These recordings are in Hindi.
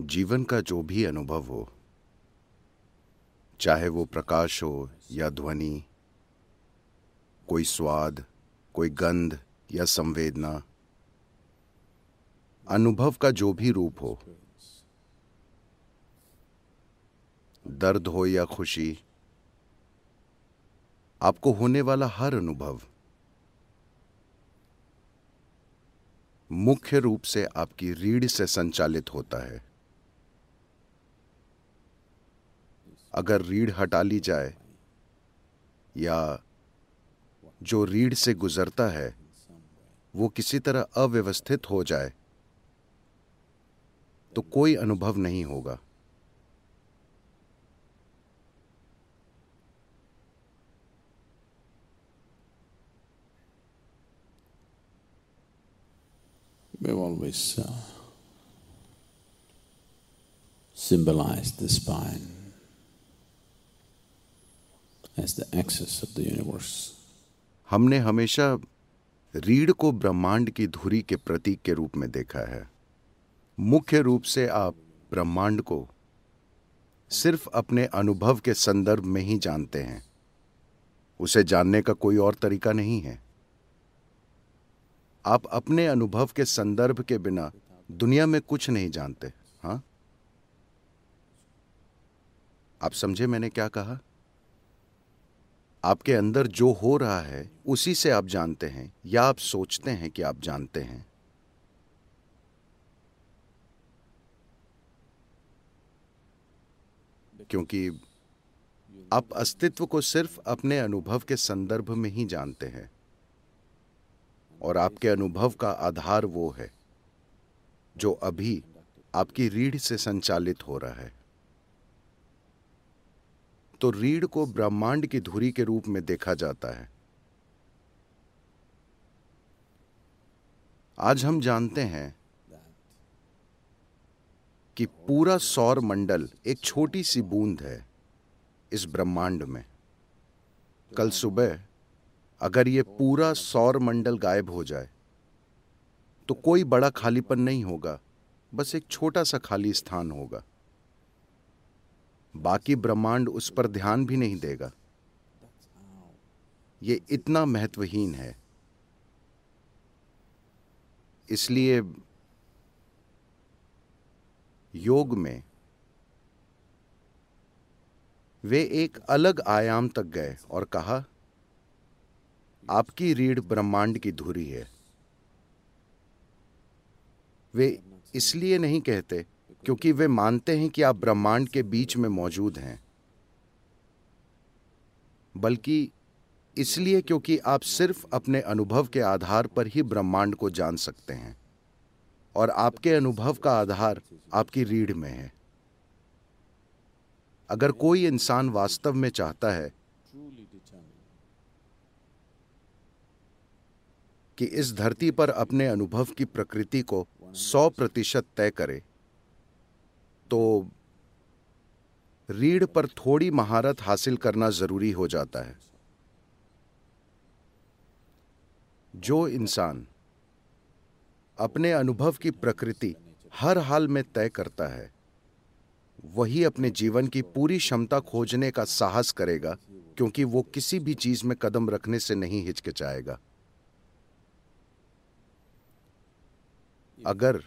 जीवन का जो भी अनुभव हो, चाहे वो प्रकाश हो या ध्वनि, कोई स्वाद, कोई गंध या संवेदना, अनुभव का जो भी रूप हो, दर्द हो या खुशी, आपको होने वाला हर अनुभव मुख्य रूप से आपकी रीढ़ से संचालित होता है। अगर रीढ़ हटा ली जाए या जो रीढ़ से गुजरता है वो किसी तरह अव्यवस्थित हो जाए तो कोई अनुभव नहीं होगा। Always uh, symbolized the spine. As the axis of the universe. हमने हमेशा रीढ़ को ब्रह्मांड की धुरी के प्रतीक के रूप में देखा है। मुख्य रूप से आप ब्रह्मांड को सिर्फ़ अपने अनुभव के संदर्भ में ही जानते हैं। उसे जानने का कोई और तरीका नहीं है। आप अपने अनुभव के संदर्भ के बिना दुनिया में कुछ नहीं जानते हाँ? आप समझे मैंने क्या कहा? आपके अंदर जो हो रहा है, उसी से आप जानते हैं, या आप सोचते हैं कि आप जानते हैं। क्योंकि आप अस्तित्व को सिर्फ़ अपने अनुभव के संदर्भ में ही जानते हैं, और आपके अनुभव का आधार वो है, जो अभी आपकी रीढ़ से संचालित हो रहा है। तो रीढ़ को ब्रह्मांड की धुरी के रूप में देखा जाता है। आज हम जानते हैं कि पूरा सौर मंडल एक छोटी सी बूंद है इस ब्रह्मांड में। कल सुबह अगर ये पूरा सौर मंडल गायब हो जाए तो कोई बड़ा खालीपन नहीं होगा, बस एक छोटा सा खाली स्थान होगा। बाकी ब्रह्मांड उस पर ध्यान भी नहीं देगा। ये इतना महत्वहीन है। इसलिए योग में वे एक अलग आयाम तक गए और कहा, आपकी रीढ़ ब्रह्मांड की धुरी है। वे इसलिए नहीं कहते क्योंकि वे मानते हैं कि आप ब्रह्मांड के बीच में मौजूद हैं। बल्कि इसलिए क्योंकि आप सिर्फ़ अपने अनुभव के आधार पर ही ब्रह्मांड को जान सकते हैं, और आपके अनुभव का आधार आपकी रीढ़ में है। अगर कोई इंसान वास्तव में चाहता है कि इस धरती पर अपने अनुभव की प्रकृति को सौ प्रतिशत तय करे तो रीढ़ पर थोड़ी महारत हासिल करना ज़रूरी हो जाता है। जो इंसान अपने अनुभव की प्रकृति हर हाल में तय करता है, वही अपने जीवन की पूरी क्षमता खोजने का साहस करेगा, क्योंकि वो किसी भी चीज़ में कदम रखने से नहीं हिचकिचाएगा। अगर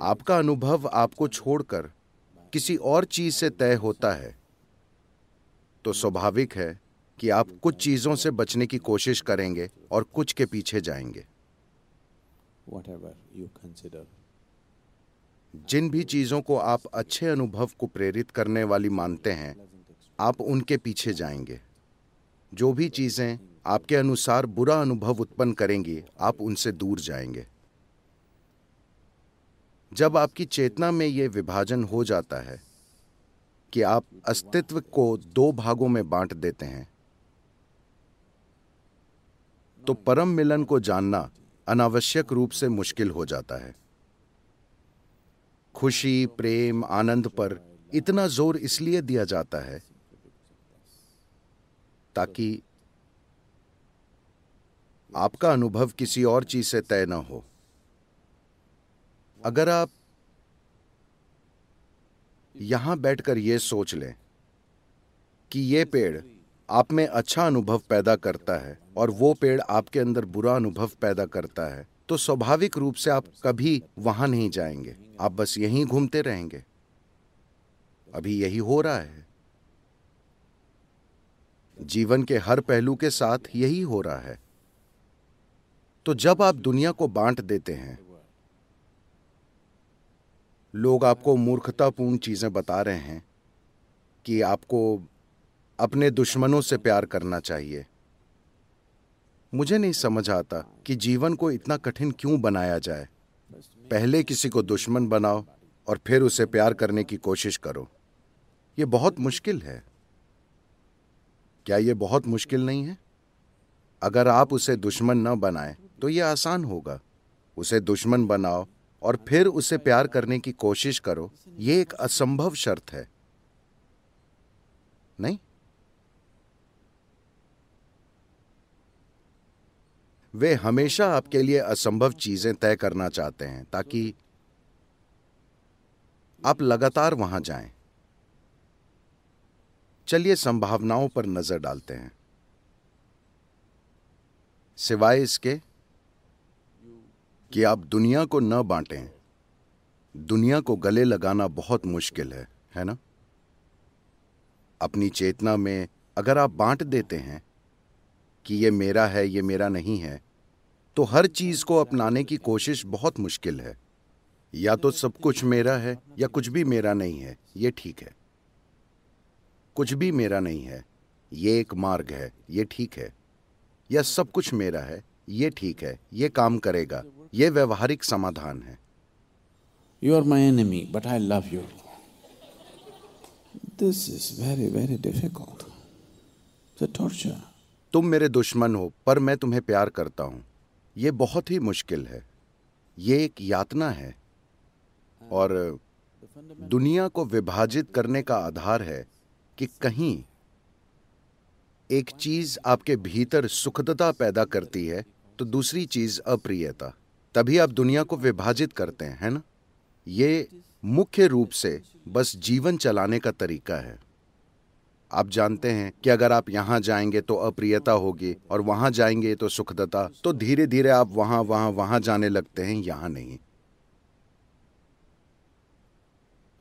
आपका अनुभव आपको छोड़कर किसी और चीज़ से तय होता है। तो स्वाभाविक है कि आप कुछ चीज़ों से बचने की कोशिश करेंगे और कुछ के पीछे जाएँगे। जिन भी चीज़ों को आप अच्छे अनुभव को प्रेरित करने वाली मानते हैं आप उनके पीछे जाएँगे। जो भी चीज़ें आपके अनुसार बुरा अनुभव उत्पन्न करेंगी आप उनसे दूर जाएँगे। जब आपकी चेतना में यह विभाजन हो जाता है कि आप अस्तित्व को दो भागों में बांट देते हैं तो परम मिलन को जानना अनावश्यक रूप से मुश्किल हो जाता है। खुशी, प्रेम, आनंद पर इतना ज़ोर इसलिए दिया जाता है ताकि आपका अनुभव किसी और चीज़ से तय न हो। अगर आप यहाँ बैठकर यह सोच लें कि यह पेड़ आप में अच्छा अनुभव पैदा करता है और वो पेड़ आपके अंदर बुरा अनुभव पैदा करता है तो स्वाभाविक रूप से आप कभी वहाँ नहीं जाएँगे। आप बस यहीं घूमते रहेंगे। अभी यही हो रहा है। जीवन के हर पहलू के साथ यही हो रहा है। तो जब आप दुनिया को बांट देते हैं लोग आपको मूर्खतापूर्ण चीज़ें बता रहे हैं कि आपको अपने दुश्मनों से प्यार करना चाहिए। मुझे नहीं समझ आता कि जीवन को इतना कठिन क्यों बनाया जाए। पहले किसी को दुश्मन बनाओ और फिर उसे प्यार करने की कोशिश करो। ये बहुत मुश्किल है। क्या ये बहुत मुश्किल नहीं है? अगर आप उसे दुश्मन न बनाए तो ये आसान होगा। उसे दुश्मन बनाओ और फिर उसे प्यार करने की कोशिश करो। यह एक असंभव शर्त है। नहीं? वे हमेशा आपके लिए असंभव चीज़ें तय करना चाहते हैं ताकि आप लगातार वहाँ जाएँ। चलिए संभावनाओं पर नज़र डालते हैं। सिवाय इसके कि आप दुनिया को न बांटें। दुनिया को गले लगाना बहुत मुश्किल है है ना? अपनी चेतना में अगर आप बांट देते हैं कि ये मेरा है, ये मेरा नहीं है तो हर चीज़ को अपनाने की कोशिश बहुत मुश्किल है। या तो सब कुछ मेरा है, या कुछ भी मेरा नहीं है, ये ठीक है। कुछ भी मेरा नहीं है, ये एक मार्ग है, ये ठीक है। या सब कुछ मेरा है ये ठीक है ये काम करेगा ये व्यवहारिक समाधान है। You are my enemy, but I love you. This is very, very difficult. It's तुम मेरे दुश्मन हो पर मैं तुम्हें प्यार करता हूँ। यह बहुत ही मुश्किल है। ये एक यातना है। और दुनिया को विभाजित करने का आधार है कि कहीं एक चीज़ आपके भीतर सुखदता पैदा करती है तो दूसरी चीज़ अप्रियता तभी आप दुनिया को विभाजित करते हैं, है ना? ये मुख्य रूप से बस जीवन चलाने का तरीका है। आप जानते हैं कि अगर आप यहाँ जाएँगे तो अप्रियता होगी और वहाँ जाएँगे तो सुखदता तो धीरे धीरे आप वहाँ वहाँ वहाँ जाने लगते हैं, यहाँ नहीं।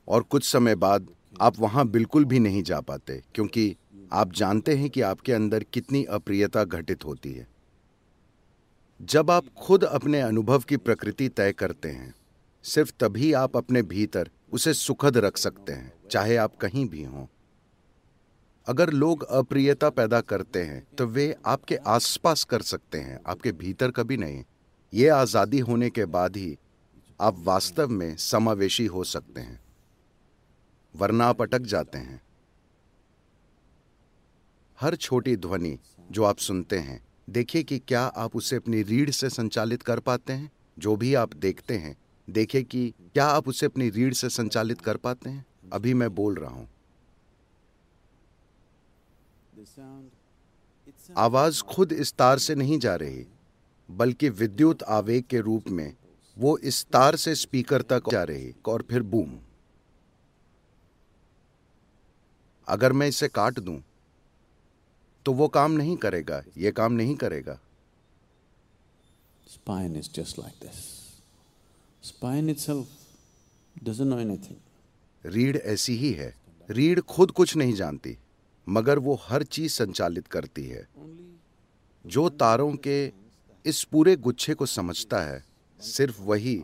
और कुछ समय बाद आप वहाँ बिल्कुल भी नहीं जा पाते, क्योंकि आप जानते हैं कि आपके अंदर कितनी अप्रियता घटित होती है। जब आप खुद अपने अनुभव की प्रकृति तय करते हैं, सिर्फ़ तभी आप अपने भीतर उसे सुखद रख सकते हैं, चाहे आप कहीं भी हों। अगर लोग अप्रियता पैदा करते हैं तो वे आपके आसपास कर सकते हैं, आपके भीतर कभी नहीं। ये आज़ादी होने के बाद ही आप वास्तव में समावेशी हो सकते हैं, वरना आप अटक जाते हैं। हर छोटी ध्वनि जो आप सुनते हैं देखिए कि क्या आप उसे अपनी रीढ़ से संचालित कर पाते हैं? जो भी आप देखते हैं, देखिए कि क्या आप उसे अपनी रीढ़ से संचालित कर पाते हैं? अभी मैं बोल रहा हूँ। आवाज़ खुद इस तार से नहीं जा रही, बल्कि विद्युत आवेग के रूप में वो इस तार से स्पीकर तक जा रही और फिर बूम। अगर मैं इसे काट दूँ तो वो काम नहीं करेगा ये काम नहीं करेगा। Spine is just like this. Spine itself doesn't know anything. रीढ़ ऐसी ही है। रीढ़ खुद कुछ नहीं जानती मगर वो हर चीज़ संचालित करती है। जो तारों के इस पूरे गुच्छे को समझता है सिर्फ़ वही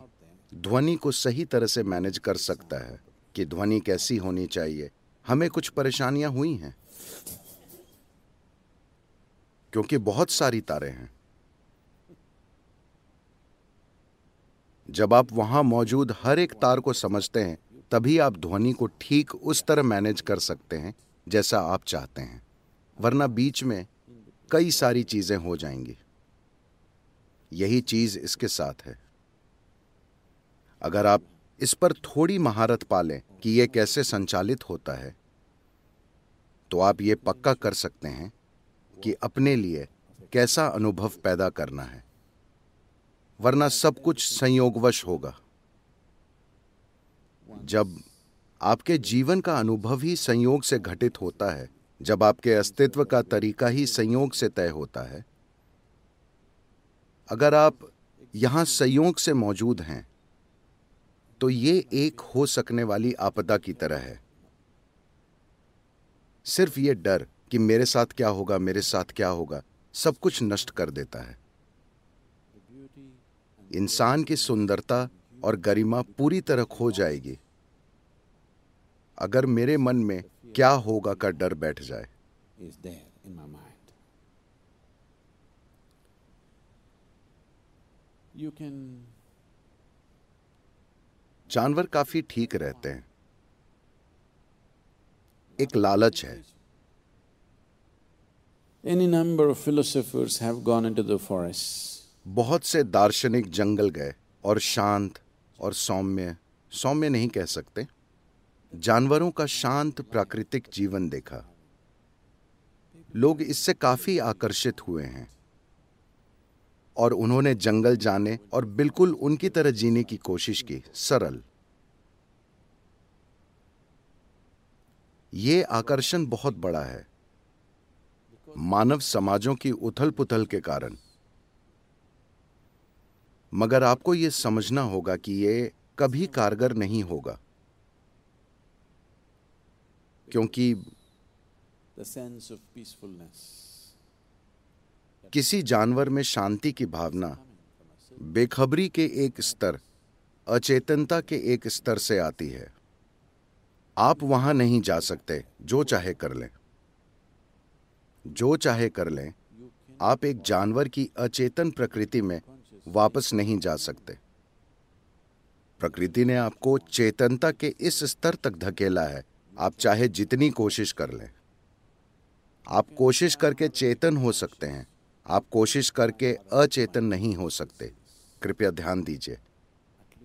ध्वनि को सही तरह से मैनेज कर सकता है कि ध्वनि कैसी होनी चाहिए। हमें कुछ परेशानियाँ हुई हैं? क्योंकि बहुत सारी तारें हैं। जब आप वहाँ मौजूद हर एक तार को समझते हैं, तभी आप ध्वनि को ठीक उस तरह मैनेज कर सकते हैं, जैसा आप चाहते हैं। वरना बीच में कई सारी चीज़ें हो जाएँगी। यही चीज़ इसके साथ है। अगर आप इस पर थोड़ी महारत पालें कि यह कैसे संचालित होता है तो आप ये पक्का कर सकते हैं कि अपने लिए कैसा अनुभव पैदा करना है, वरना सब कुछ संयोगवश होगा। जब आपके जीवन का अनुभव ही संयोग से घटित होता है, जब आपके अस्तित्व का तरीका ही संयोग से तय होता है, अगर आप यहाँ संयोग से मौजूद हैं तो ये एक हो सकने वाली आपदा की तरह है। सिर्फ़ ये डर कि मेरे साथ क्या होगा, मेरे साथ क्या होगा, सब कुछ नष्ट कर देता है। इंसान की सुंदरता और गरिमा पूरी तरह खो जाएगी। अगर मेरे मन में क्या होगा का डर बैठ जाए। जानवर काफ़ी ठीक रहते हैं। एक लालच है। Any number of philosophers have gone into the forests. बहुत से दार्शनिक जंगल गए और शांत और सौम्य सौम्य नहीं कह सकते। जानवरों का शांत प्राकृतिक जीवन देखा। लोग इससे काफ़ी आकर्षित हुए हैं। और उन्होंने जंगल जाने और बिल्कुल उनकी तरह जीने की कोशिश की, सरल। ये आकर्षण बहुत बड़ा है। मानव समाजों की उथल पुथल के कारण। मगर आपको यह समझना होगा कि यह कभी कारगर नहीं होगा। क्योंकि. किसी जानवर में शांति की भावना बेखबरी के एक स्तर अचेतनता के एक स्तर से आती है। आप वहाँ नहीं जा सकते जो चाहे कर लें। जो चाहे कर लें, आप एक जानवर की अचेतन प्रकृति में वापस नहीं जा सकते। प्रकृति ने आपको चेतनता के इस स्तर तक धकेला है। आप चाहे जितनी कोशिश कर लें। आप कोशिश करके चेतन हो सकते हैं। आप कोशिश करके अचेतन नहीं हो सकते। कृपया ध्यान दीजिए।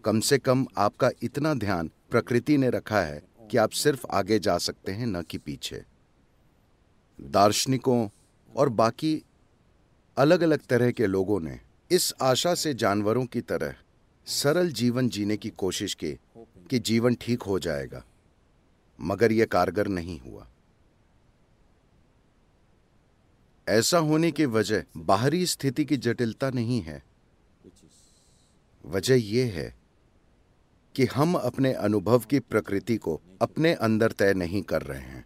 कम से कम आपका इतना ध्यान प्रकृति ने रखा है कि आप सिर्फ़ आगे जा सकते हैं, न कि पीछे। दार्शनिकों और बाकी अलग अलग तरह के लोगों ने इस आशा से जानवरों की तरह सरल जीवन जीने की कोशिश की कि जीवन ठीक हो जाएगा, मगर यह कारगर नहीं हुआ। ऐसा होने की वजह बाहरी स्थिति की जटिलता नहीं है। वजह यह है कि हम अपने अनुभव की प्रकृति को अपने अंदर तय नहीं कर रहे हैं।